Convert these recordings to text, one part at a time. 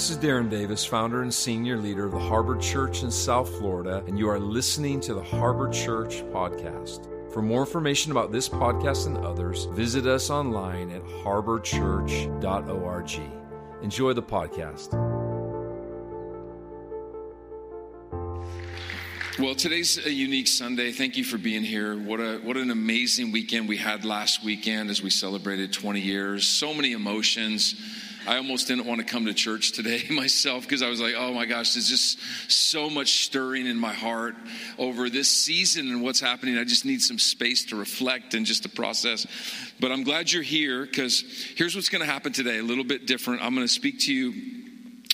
This is Darren Davis, founder and senior leader of the Harbor Church in South Florida, and you are listening to the Harbor Church Podcast. For more information about this podcast and others, visit us online at harborchurch.org. Enjoy the podcast. Well, today's a unique Sunday. Thank you for being here. What a what an amazing weekend we had last weekend as we celebrated 20 years. So many emotions I almost didn't want to come to church today myself because I was like, oh my gosh, there's just so much stirring in my heart over this season and what's happening. I just need some space to reflect and just to process. But I'm glad you're here because here's what's going to happen today a little bit different. I'm going to speak to you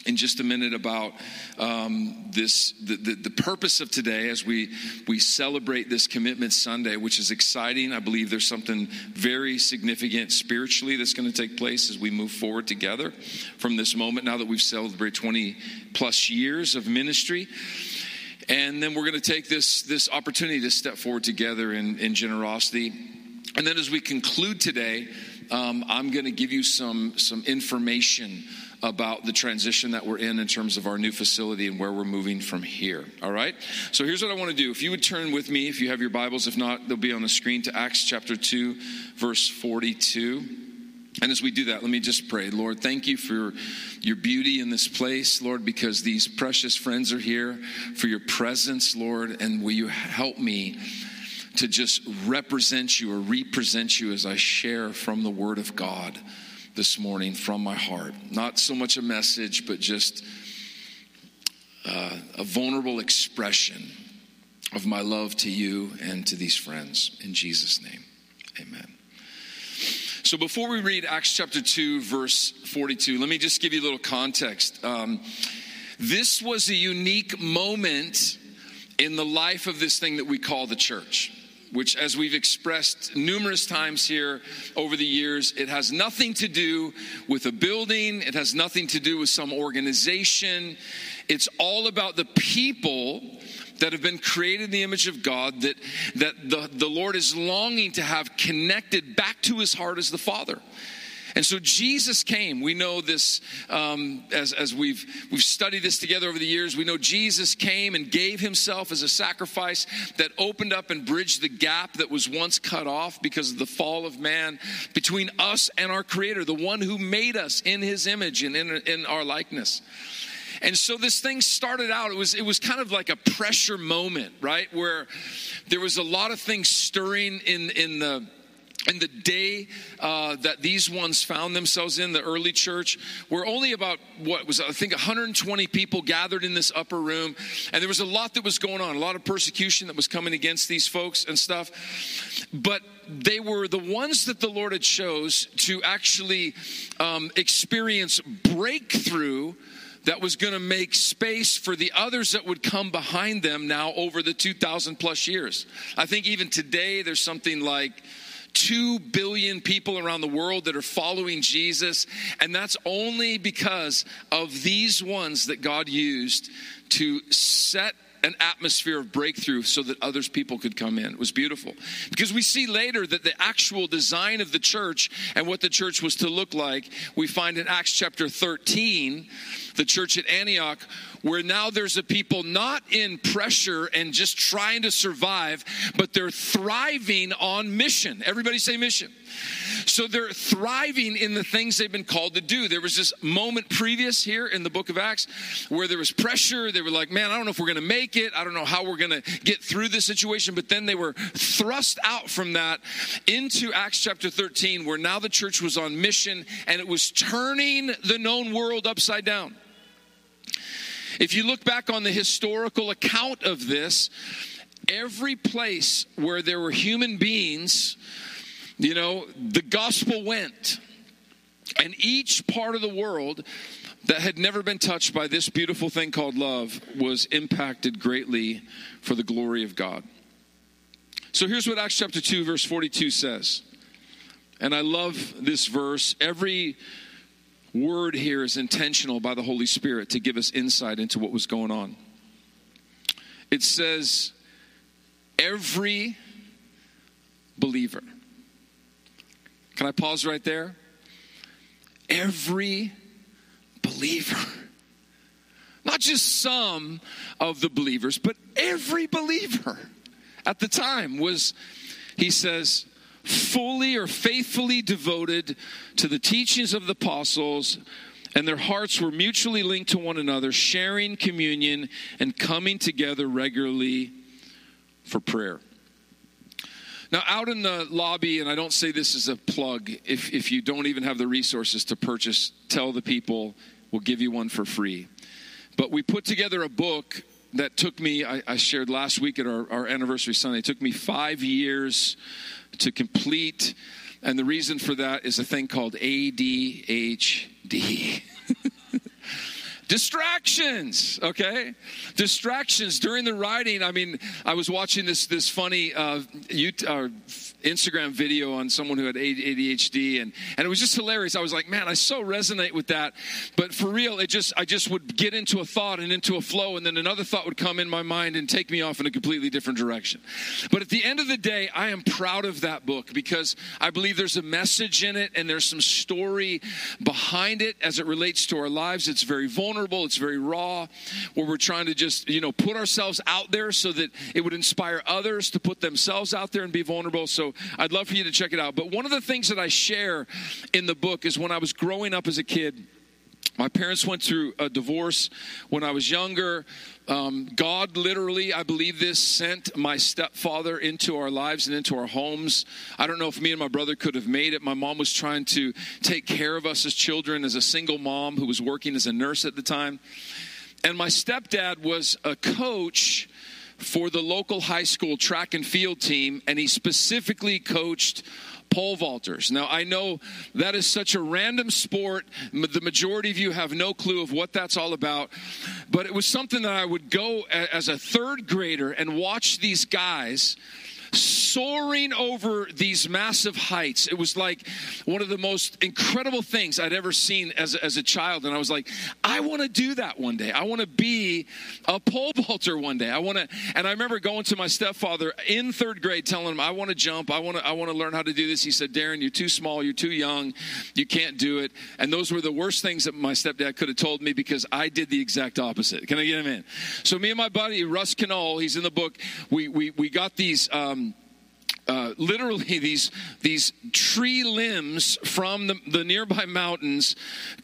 in just a minute about um, this the, the, the, purpose of today as we we celebrate this commitment sunday which is exciting. I believe there's something very significant spiritually that's going to take place as we move forward together from this moment now that we've celebrated 20 plus years of ministry. And then we're going to take this this opportunity to step forward together in, in generosity. And then as we conclude today um, i'm going to give you some some information about the transition that we're in in terms of our new facility and where we're moving from here. All right? So here's what I want to do. If you would turn with me, if you have your Bibles, if not, they'll be on the screen to Acts chapter 2, verse 42. And as we do that, let me just pray. Lord, thank you for your beauty in this place, Lord, because these precious friends are here, for your presence, Lord, and will you help me to just represent you or represent you as I share from the Word of God this morning from my heart. Not so much a message, but just uh, a vulnerable expression of my love to you and to these friends. In Jesus' name, amen. So before we read Acts chapter 2, verse 42, let me just give you a little context. Um, this was a unique moment in the life of this thing that we call the church which, as we've expressed numerous times here over the years, it has nothing to do with a building, it has nothing to do with some organization. It's all about the people that have been created in the image of God that, that the, the Lord is longing to have connected back to his heart as the Father. And so Jesus came. We know this um, as, as we've, we've studied this together over the years. We know Jesus came and gave himself as a sacrifice that opened up and bridged the gap that was once cut off because of the fall of man between us and our Creator, the one who made us in his image and in, in our likeness. And so this thing started out, it was, it was kind of like a pressure moment, right? Where there was a lot of things stirring in, in the and the day uh, that these ones found themselves in the early church were only about what was i think 120 people gathered in this upper room. And there was a lot that was going on a lot of persecution that was coming against these folks and stuff. But they were the ones that the lord had chose to actually um, experience breakthrough that was going to make space for the others that would come behind them now over the 2000 plus years. I think even today there's something like 2 billion people around the world that are following Jesus. And that's only because of these ones that God used to set an atmosphere of breakthrough so that others people could come in. It was beautiful. Because we see later that the actual design of the church and what the church was to look like, we find in Acts chapter 13, the church at Antioch, where now there's a people not in pressure and just trying to survive, but they're thriving on mission. Everybody say mission. So they're thriving in the things they've been called to do. There was this moment previous here in the book of Acts where there was pressure. They were like, man, I don't know if we're going to make it. I don't know how we're going to get through this situation. But then they were thrust out from that into Acts chapter 13, where now the church was on mission and it was turning the known world upside down. If you look back on the historical account of this, every place where there were human beings you know, the gospel went. And each part of the world that had never been touched by this beautiful thing called love was impacted greatly for the glory of God. So here's what Acts chapter 2, verse 42 says. And I love this verse. Every word here is intentional by the Holy Spirit to give us insight into what was going on. It says, Every believer. Can I pause right there? Every believer. Not just some of the believers, but every believer at the time was, he says, fully or faithfully devoted to the teachings of the apostles, and their hearts were mutually linked to one another, sharing communion and coming together regularly for prayer. Now, out in the lobby, and I don't say this as a plug, if, if you don't even have the resources to purchase, tell the people, we'll give you one for free. But we put together a book that took me, I, I shared last week at our, our anniversary Sunday, it took me five years to complete. And the reason for that is a thing called ADHD. distractions okay distractions during the writing i mean i was watching this this funny uh, YouTube, uh, instagram video on someone who had adhd and and it was just hilarious. I was like man i so resonate with that. But for real it just i just would get into a thought and into a flow and then another thought would come in my mind and take me off in a completely different direction. But at the end of the day i am proud of that book because i believe there's a message in it and there's some story behind it as it relates to our lives. It's very vulnerable. It's very raw, where we're trying to just, you know, put ourselves out there so that it would inspire others to put themselves out there and be vulnerable. So I'd love for you to check it out. But one of the things that I share in the book is when I was growing up as a kid, my parents went through a divorce when I was younger. Um, God literally, I believe this, sent my stepfather into our lives and into our homes. I don't know if me and my brother could have made it. My mom was trying to take care of us as children, as a single mom who was working as a nurse at the time. And my stepdad was a coach for the local high school track and field team, and he specifically coached pole vaulters. Now, I know that is such a random sport. The majority of you have no clue of what that's all about. But it was something that I would go as a third grader and watch these guys soaring over these massive heights. It was like one of the most incredible things I'd ever seen as, as a child. And I was like, I want to do that one day. I want to be a pole vaulter one day. I want to, and I remember going to my stepfather in third grade telling him, I want to jump. I want to, I want to learn how to do this. He said, Darren, you're too small. You're too young. You can't do it. And those were the worst things that my stepdad could have told me because I did the exact opposite. Can I get him in? So me and my buddy, Russ Knoll, he's in the book. We, we, we got these, um, uh, literally these these tree limbs from the, the, nearby mountains,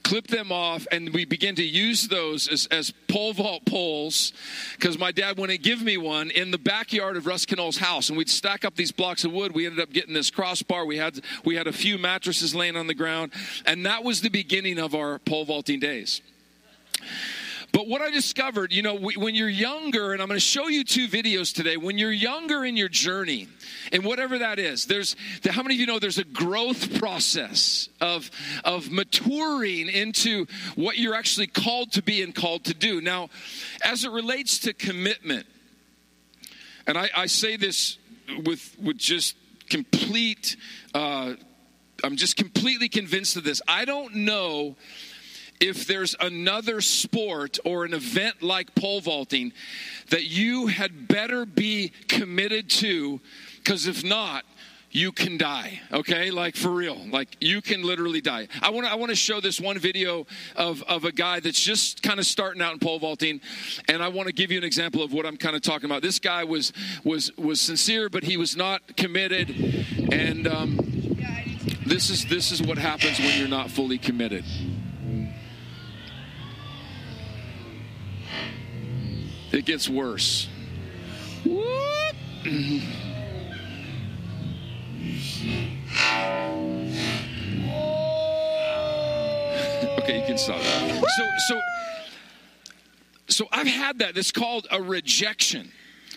clip them off, and we begin to use those as, as pole vault poles. Because my dad wouldn't give me one in the backyard of Russ Knoll's house, and we'd stack up these blocks of wood. We ended up getting this crossbar. We had we had a few mattresses laying on the ground, and that was the beginning of our pole vaulting days. But what I discovered, you know, when you're younger, and I'm going to show you two videos today, when you're younger in your journey, and whatever that is, there's how many of you know there's a growth process of, of maturing into what you're actually called to be and called to do. Now, as it relates to commitment, and I, I say this with, with just complete, uh, I'm just completely convinced of this. I don't know if there's another sport or an event like pole vaulting that you had better be committed to, because if not, you can die okay? Like for real. Like you can literally die. I want to i want to show this one video of of a guy that's just kind of starting out in pole vaulting and i want to give you an example of what i'm kind of talking about. This guy was was was sincere but he was not committed and um, this is this is what happens when you're not fully committed It gets worse. okay, you can stop. So, so, so I've had that. It's called a rejection.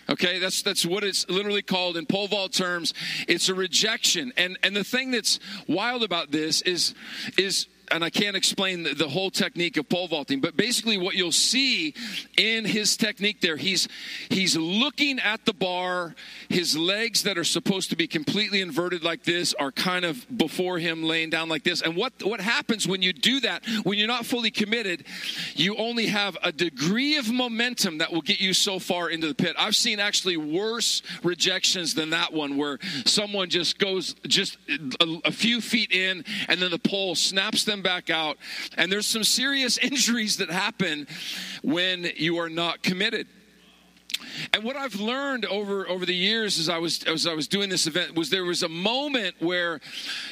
Okay, that's that's what it's literally called in pole vault terms. It's a rejection, and and the thing that's wild about this is is and I can't explain the, the, whole technique of pole vaulting, but basically what you'll see in his technique there, he's he's looking at the bar. His legs that are supposed to be completely inverted like this are kind of before him, laying down like this. And what what happens when you do that? When you're not fully committed, you only have a degree of momentum that will get you so far into the pit. I've seen actually worse rejections than that one, where someone just goes just a, a few feet in, and then the pole snaps them them back out. And there's some serious injuries that happen when you are not committed. And what I've learned over over the years as I was as I was doing this event was there was a moment where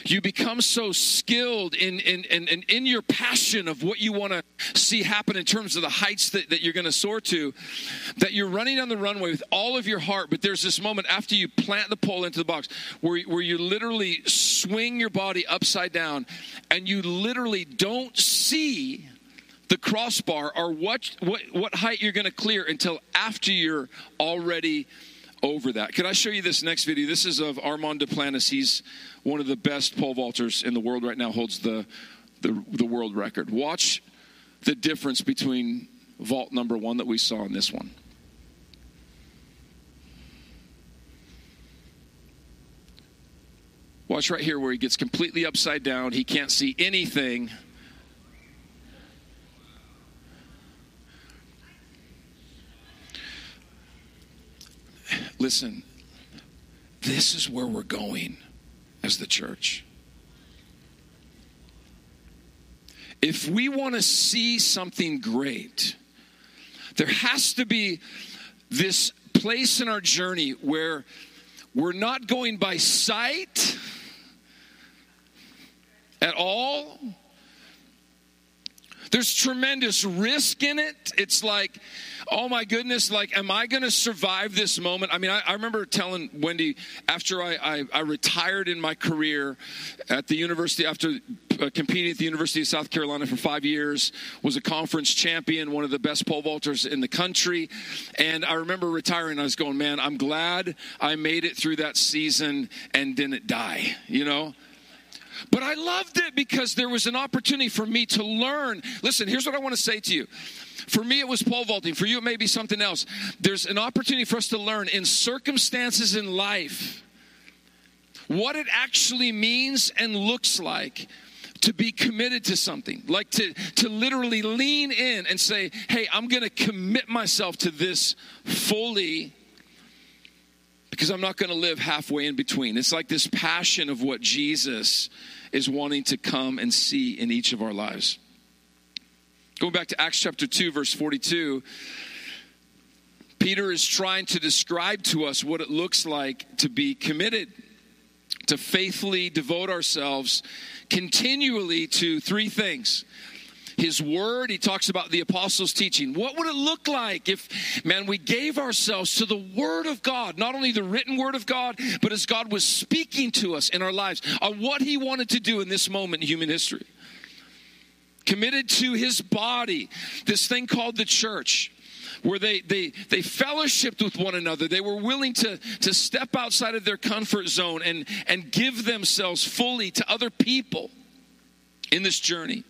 you become so skilled in in in, in, in your passion of what you want to see happen in terms of the heights that, that you're going to soar to, that you're running on the runway with all of your heart. But there's this moment after you plant the pole into the box where where you literally swing your body upside down, and you literally don't see the crossbar or what, what, what height you're going to clear until after you're already over that. Could I show you this next video? This is of Armand Duplantis. He's one of the best pole vaulters in the world right now, holds the, the, the world record. Watch the difference between vault number one that we saw in this one. Watch right here where he gets completely upside down. He can't see anything. Listen, this is where we're going as the church. If we want to see something great, there has to be this place in our journey where we're not going by sight at all. There's tremendous risk in it. It's like, oh my goodness, like, am I going to survive this moment? I mean, I, I remember telling Wendy after I, I, I, retired in my career at the university, after uh, competing at the University of South Carolina for five years, was a conference champion, one of the best pole vaulters in the country. And I remember retiring, I was going, man, I'm glad I made it through that season and didn't die, you know? But I loved it because there was an opportunity for me to learn. Listen, here's what I want to say to you for me, it was pole vaulting. For you, it may be something else. There's an opportunity for us to learn in circumstances in life what it actually means and looks like to be committed to something like to to literally lean in and say hey i'm going to commit myself to this fully because i'm not going to live halfway in between. It's like this passion of what jesus is wanting to come and see in each of our lives. Going back to Acts chapter 2, verse 42, Peter is trying to describe to us what it looks like to be committed, to faithfully devote ourselves continually to three things his word he talks about the apostles teaching what would it look like if man we gave ourselves to the word of god not only the written word of god but as god was speaking to us in our lives on what he wanted to do in this moment in human history committed to his body, this thing called the church where they, they, they fellowshipped with one another. They were willing to, to step outside of their comfort zone and, and give themselves fully to other people in this journey.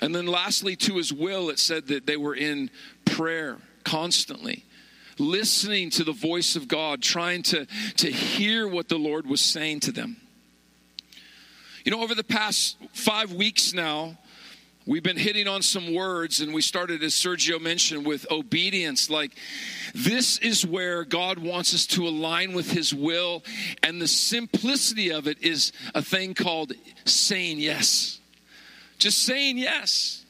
And then, lastly, to his will, it said that they were in prayer constantly, listening to the voice of God, trying to, to hear what the Lord was saying to them. You know, over the past five weeks now, We've been hitting on some words, and we started, as Sergio mentioned, with obedience. Like, this is where God wants us to align with His will, and the simplicity of it is a thing called saying yes. Just saying yes.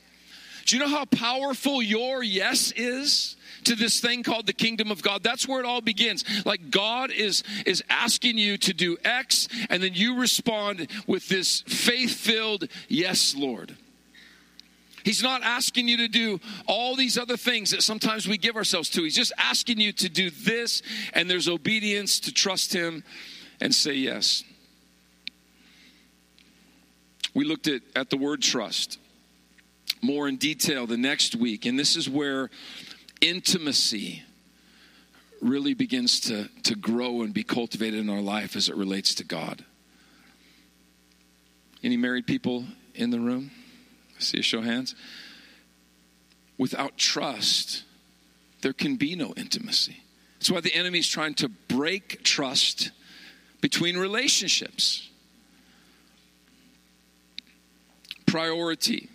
Do you know how powerful your yes is? to this thing called the kingdom of God. That's where it all begins. Like God is is asking you to do X and then you respond with this faith-filled yes, Lord. He's not asking you to do all these other things that sometimes we give ourselves to. He's just asking you to do this, and there's obedience to trust Him and say yes. We looked at, at the word trust more in detail the next week, and this is where intimacy really begins to, to grow and be cultivated in our life as it relates to God. Any married people in the room? I see a show of hands. Without trust, there can be no intimacy. That's why the enemy is trying to break trust between relationships. Priority.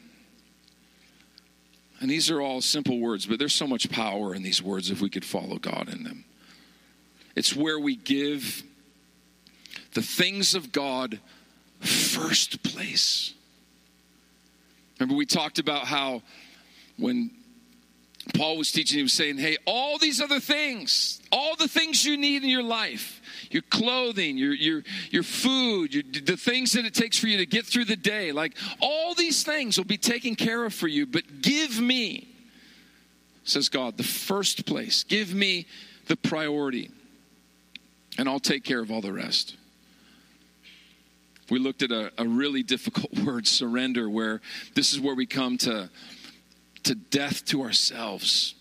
And these are all simple words, but there's so much power in these words if we could follow God in them. It's where we give the things of God first place. Remember, we talked about how when Paul was teaching, he was saying, Hey, all these other things, all the things you need in your life, your clothing, your, your, your food, your, the things that it takes for you to get through the day, like all these things will be taken care of for you, but give me, says God, the first place. Give me the priority, and I'll take care of all the rest. We looked at a, a really difficult word, surrender, where this is where we come to to death to ourselves,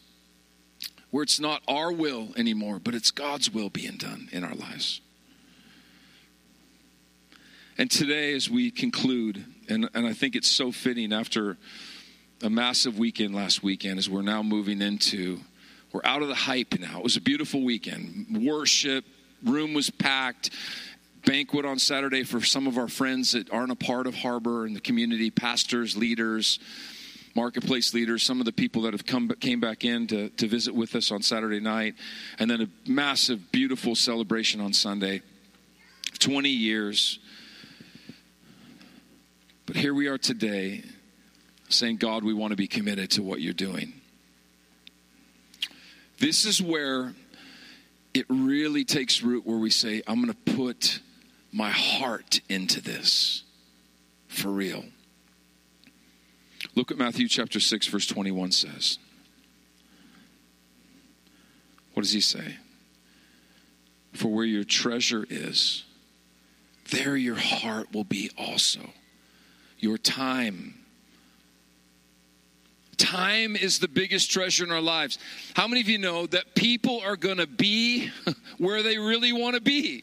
where it's not our will anymore, but it's God's will being done in our lives. And today, as we conclude, and, and I think it's so fitting after a massive weekend last weekend, as we're now moving into, we're out of the hype now. It was a beautiful weekend. Worship, room was packed banquet on Saturday for some of our friends that aren't a part of Harbor and the community, pastors, leaders, marketplace leaders, some of the people that have come came back in to, to visit with us on Saturday night, and then a massive, beautiful celebration on Sunday. 20 years. But here we are today saying, God, we want to be committed to what you're doing. This is where it really takes root, where we say, I'm going to put my heart into this for real. Look at Matthew chapter 6, verse 21 says. What does he say? For where your treasure is, there your heart will be also. Your time. Time is the biggest treasure in our lives. How many of you know that people are going to be where they really want to be?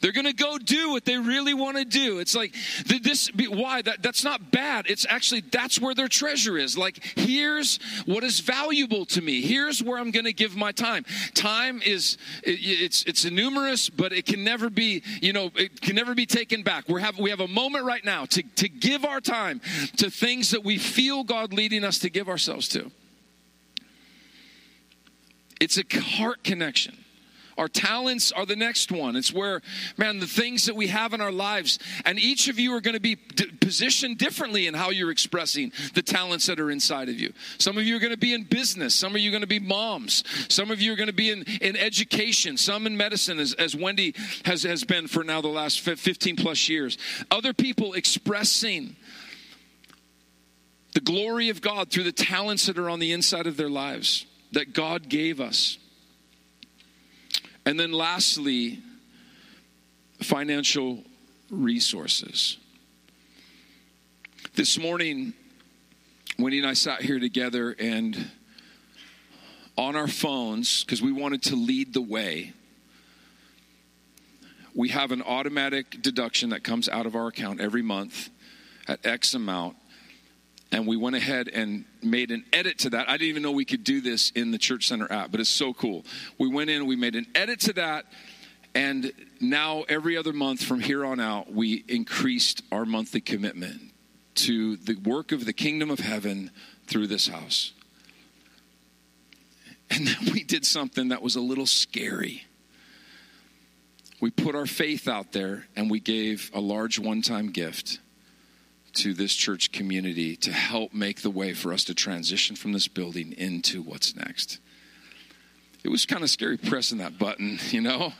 They're going to go do what they really want to do. It's like this. Why? That that's not bad. It's actually that's where their treasure is. Like here's what is valuable to me. Here's where I'm going to give my time. Time is it's it's numerous, but it can never be you know it can never be taken back. We have we have a moment right now to to give our time to things that we feel God leading us to give ourselves to. It's a heart connection. Our talents are the next one. It's where, man, the things that we have in our lives, and each of you are going to be d- positioned differently in how you're expressing the talents that are inside of you. Some of you are going to be in business. Some of you are going to be moms. Some of you are going to be in, in education. Some in medicine, as, as Wendy has, has been for now the last 15 plus years. Other people expressing the glory of God through the talents that are on the inside of their lives that God gave us. And then lastly, financial resources. This morning, Wendy and I sat here together and on our phones, because we wanted to lead the way, we have an automatic deduction that comes out of our account every month at X amount and we went ahead and made an edit to that. I didn't even know we could do this in the Church Center app, but it's so cool. We went in, we made an edit to that, and now every other month from here on out, we increased our monthly commitment to the work of the kingdom of heaven through this house. And then we did something that was a little scary. We put our faith out there and we gave a large one time gift to this church community to help make the way for us to transition from this building into what's next. It was kind of scary pressing that button, you know?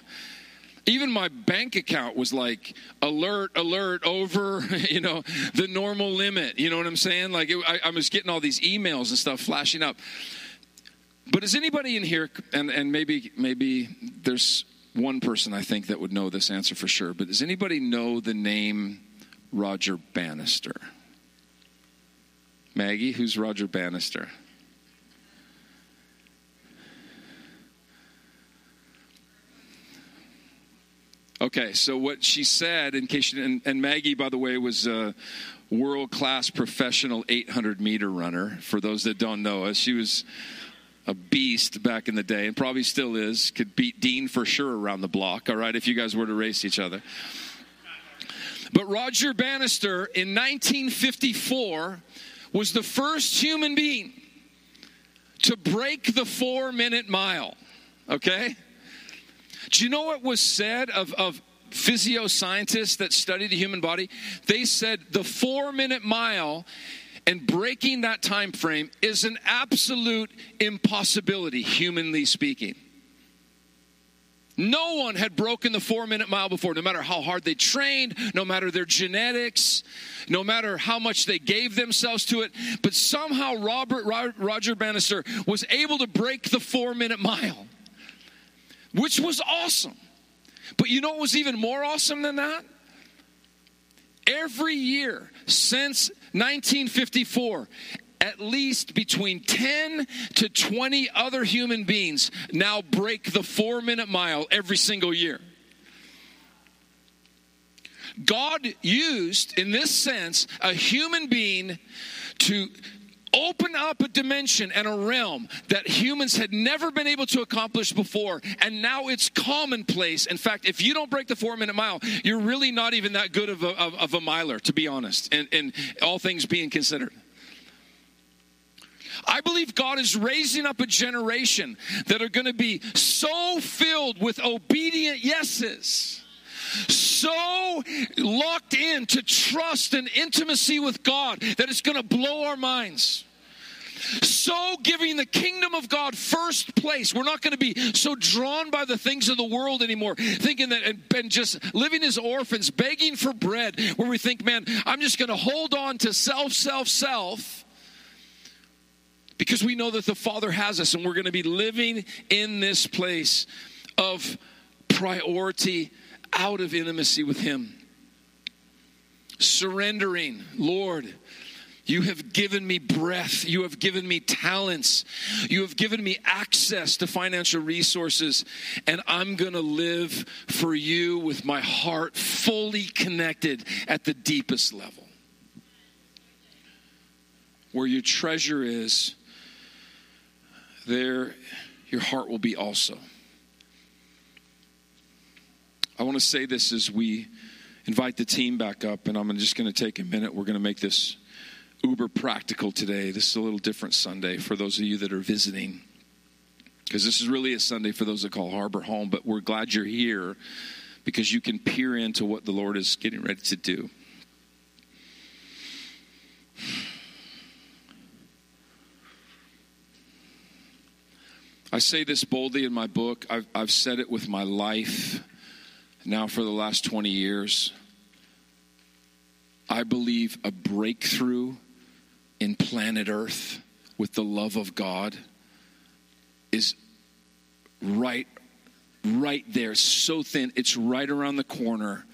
Even my bank account was like alert, alert, over, you know, the normal limit. You know what I'm saying? Like it, I, I was getting all these emails and stuff flashing up. But is anybody in here, and, and maybe maybe there's one person I think that would know this answer for sure, but does anybody know the name Roger Bannister. Maggie, who's Roger Bannister? Okay, so what she said, in case you, and, and Maggie, by the way, was a world class professional 800 meter runner. For those that don't know us, she was a beast back in the day, and probably still is. Could beat Dean for sure around the block. All right, if you guys were to race each other. But Roger Bannister in 1954 was the first human being to break the four minute mile. Okay? Do you know what was said of, of physio scientists that study the human body? They said the four minute mile And breaking that time frame is an absolute impossibility, humanly speaking. No one had broken the four minute mile before, no matter how hard they trained, no matter their genetics, no matter how much they gave themselves to it. But somehow Robert Roger Bannister was able to break the four minute mile, which was awesome. But you know what was even more awesome than that? Every year since 1954, at least between 10 to 20 other human beings now break the four minute mile every single year. God used, in this sense, a human being to open up a dimension and a realm that humans had never been able to accomplish before. And now it's commonplace. In fact, if you don't break the four minute mile, you're really not even that good of a, of, of a miler, to be honest, and, and all things being considered. I believe God is raising up a generation that are going to be so filled with obedient yeses so locked in to trust and intimacy with God that it's going to blow our minds. So giving the kingdom of God first place. We're not going to be so drawn by the things of the world anymore, thinking that and, just living as orphans, begging for bread, where we think, man, I'm just going to hold on to self, self, self because we know that the Father has us and we're going to be living in this place of priority out of intimacy with Him. Surrendering, Lord. You have given me breath. You have given me talents. You have given me access to financial resources. And I'm going to live for you with my heart fully connected at the deepest level. Where your treasure is, there your heart will be also. I want to say this as we invite the team back up, and I'm just going to take a minute. We're going to make this uber practical today. This is a little different Sunday for those of you that are visiting, because this is really a Sunday for those that call Harbor home, but we're glad you're here because you can peer into what the Lord is getting ready to do. I say this boldly in my book. I've, I've said it with my life now for the last 20 years. I believe a breakthrough in planet Earth with the love of God is right right there so thin it's right around the corner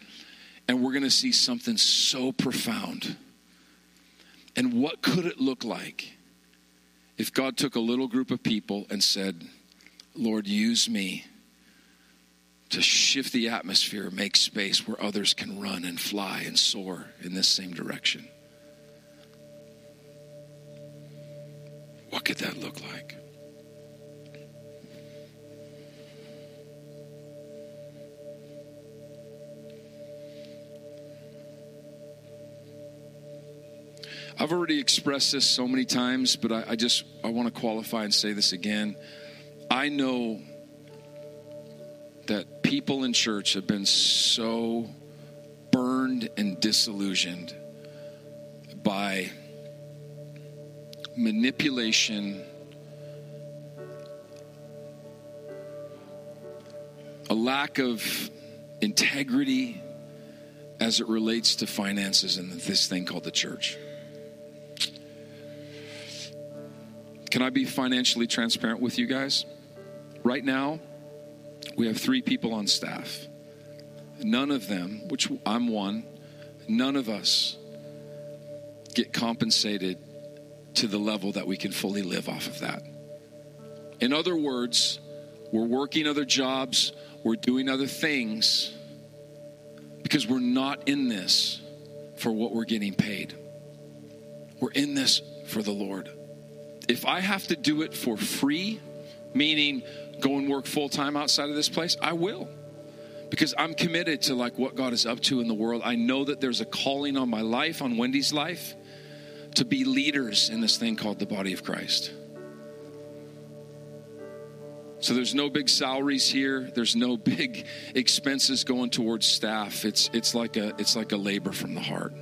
and we're going to see something so profound and what could it look like if God took a little group of people and said, Lord, use me to shift the atmosphere, make space where others can run and fly and soar in this same direction. What could that look like? I've already expressed this so many times, but I, I just I want to qualify and say this again. I know that people in church have been so burned and disillusioned by manipulation, a lack of integrity as it relates to finances and this thing called the church. Can I be financially transparent with you guys? Right now, we have three people on staff. None of them, which I'm one, none of us get compensated to the level that we can fully live off of that. In other words, we're working other jobs, we're doing other things because we're not in this for what we're getting paid. We're in this for the Lord if I have to do it for free, meaning go and work full time outside of this place, I will. Because I'm committed to like what God is up to in the world. I know that there's a calling on my life, on Wendy's life, to be leaders in this thing called the body of Christ. So there's no big salaries here. There's no big expenses going towards staff. It's it's like a it's like a labor from the heart.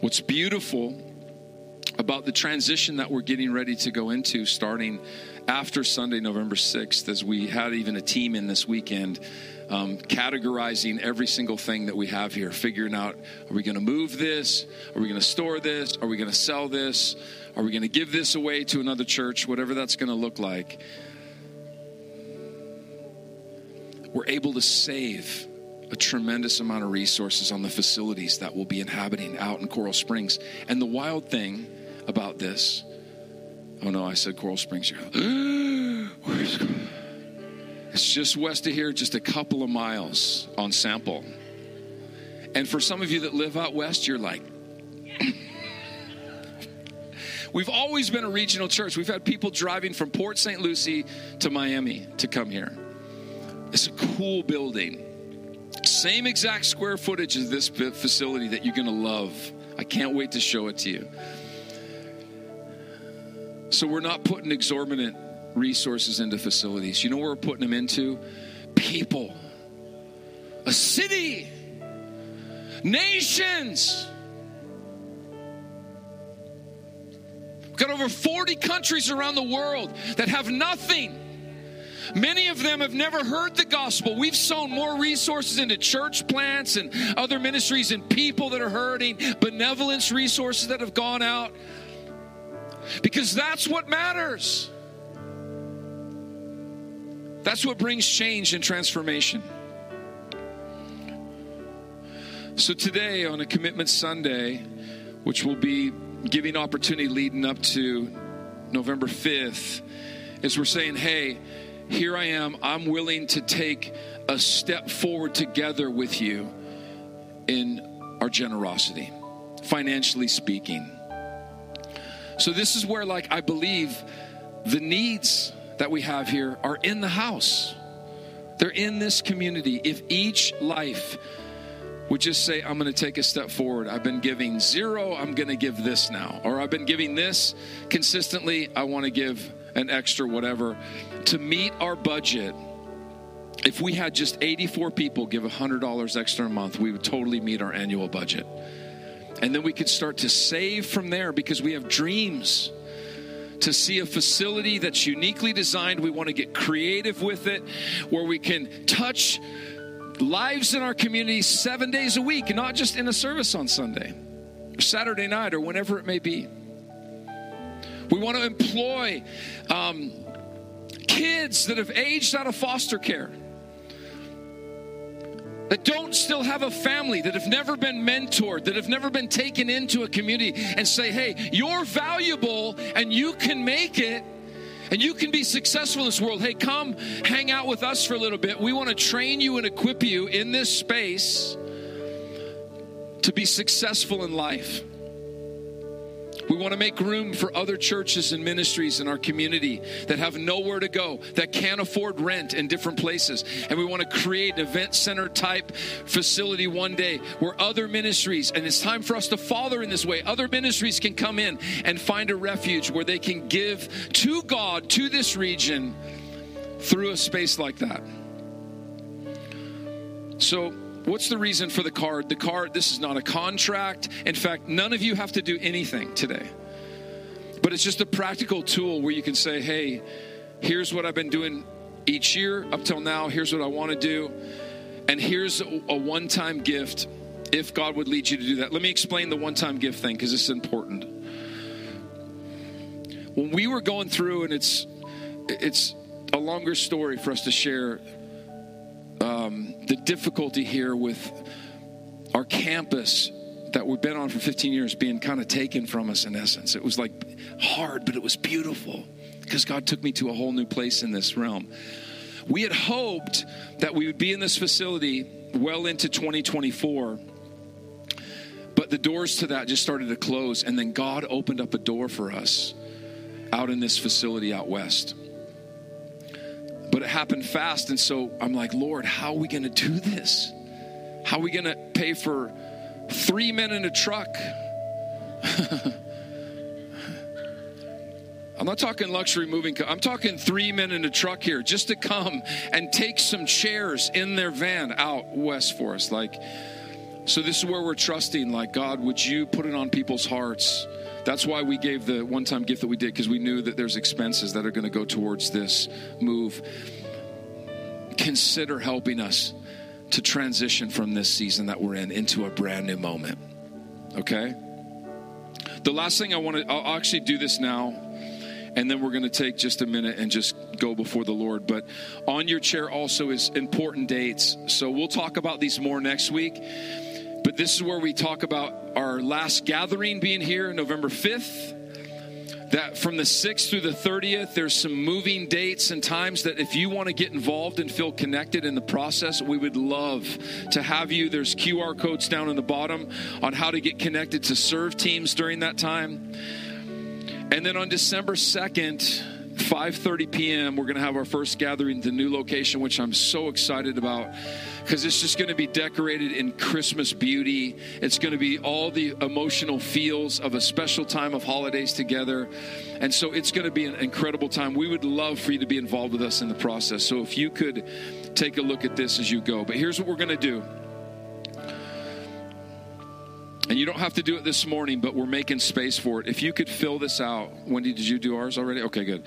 What's beautiful about the transition that we're getting ready to go into starting after Sunday, November 6th, as we had even a team in this weekend um, categorizing every single thing that we have here, figuring out are we going to move this? Are we going to store this? Are we going to sell this? Are we going to give this away to another church? Whatever that's going to look like. We're able to save a tremendous amount of resources on the facilities that we'll be inhabiting out in Coral Springs. And the wild thing about this, oh no, I said Coral Springs. Where's it's just west of here, just a couple of miles on sample. And for some of you that live out west, you're like, We've always been a regional church. We've had people driving from Port St. Lucie to Miami to come here. It's a cool building. Same exact square footage as this facility that you're going to love. I can't wait to show it to you. So, we're not putting exorbitant resources into facilities. You know where we're putting them into? People, a city, nations. We've got over 40 countries around the world that have nothing. Many of them have never heard the gospel. We've sown more resources into church plants and other ministries and people that are hurting, benevolence resources that have gone out. Because that's what matters. That's what brings change and transformation. So, today on a Commitment Sunday, which will be giving opportunity leading up to November 5th, is we're saying, hey, here I am. I'm willing to take a step forward together with you in our generosity, financially speaking. So, this is where, like, I believe the needs that we have here are in the house. They're in this community. If each life would just say, I'm going to take a step forward. I've been giving zero, I'm going to give this now. Or I've been giving this consistently, I want to give an extra whatever. To meet our budget, if we had just 84 people give $100 extra a month, we would totally meet our annual budget. And then we could start to save from there because we have dreams to see a facility that's uniquely designed. We want to get creative with it, where we can touch lives in our community seven days a week, not just in a service on Sunday, or Saturday night, or whenever it may be. We want to employ um, kids that have aged out of foster care that don't still have a family, that have never been mentored, that have never been taken into a community and say, hey, you're valuable and you can make it and you can be successful in this world. Hey, come hang out with us for a little bit. We want to train you and equip you in this space to be successful in life. We want to make room for other churches and ministries in our community that have nowhere to go, that can't afford rent in different places. And we want to create an event center type facility one day where other ministries, and it's time for us to father in this way, other ministries can come in and find a refuge where they can give to God, to this region, through a space like that. So, What's the reason for the card? The card, this is not a contract. In fact, none of you have to do anything today. But it's just a practical tool where you can say, hey, here's what I've been doing each year up till now. Here's what I want to do. And here's a one time gift if God would lead you to do that. Let me explain the one time gift thing because is important. When we were going through, and it's, it's, a longer story for us to share um, the difficulty here with our campus that we've been on for 15 years being kind of taken from us in essence. It was like hard, but it was beautiful because God took me to a whole new place in this realm. We had hoped that we would be in this facility well into 2024, but the doors to that just started to close, and then God opened up a door for us out in this facility out west but it happened fast. And so I'm like, Lord, how are we going to do this? How are we going to pay for three men in a truck? I'm not talking luxury moving. I'm talking three men in a truck here just to come and take some chairs in their van out west for us. Like, So this is where we're trusting, like, God, would you put it on people's hearts? That's why we gave the one time gift that we did, because we knew that there's expenses that are going to go towards this move. Consider helping us to transition from this season that we're in into a brand new moment. Okay? The last thing I want to, I'll actually do this now, and then we're going to take just a minute and just go before the Lord. But on your chair also is important dates. So we'll talk about these more next week. But this is where we talk about our last gathering being here, November 5th that from the 6th through the 30th, there's some moving dates and times that if you want to get involved and feel connected in the process, we would love to have you. There's QR codes down in the bottom on how to get connected to serve teams during that time. And then on December 2nd, 5:30 p.m. we're going to have our first gathering at the new location which I'm so excited about because it's just going to be decorated in Christmas beauty. It's going to be all the emotional feels of a special time of holidays together. And so it's going to be an incredible time. We would love for you to be involved with us in the process. So if you could take a look at this as you go. But here's what we're going to do. And you don't have to do it this morning, but we're making space for it. If you could fill this out. Wendy, did you do ours already? Okay, good.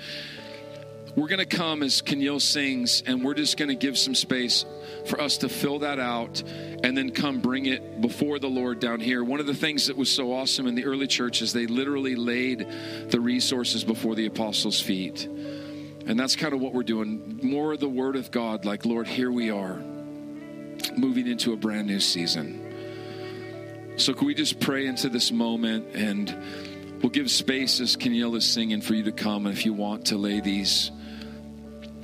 We're going to come as Kenyel sings, and we're just going to give some space for us to fill that out and then come bring it before the Lord down here. One of the things that was so awesome in the early church is they literally laid the resources before the apostles' feet. And that's kind of what we're doing. More of the Word of God, like, Lord, here we are, moving into a brand new season. So, can we just pray into this moment and we'll give space as Kenyel is singing for you to come. And if you want to lay these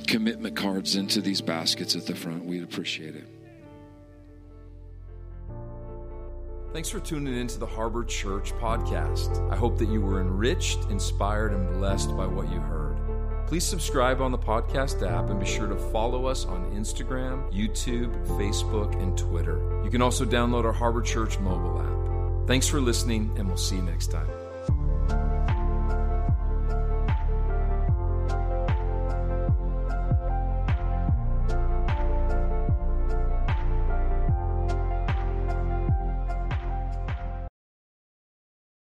commitment cards into these baskets at the front. We'd appreciate it. Thanks for tuning in to the Harbor Church podcast. I hope that you were enriched, inspired, and blessed by what you heard. Please subscribe on the podcast app and be sure to follow us on Instagram, YouTube, Facebook, and Twitter. You can also download our Harbor Church mobile app. Thanks for listening, and we'll see you next time.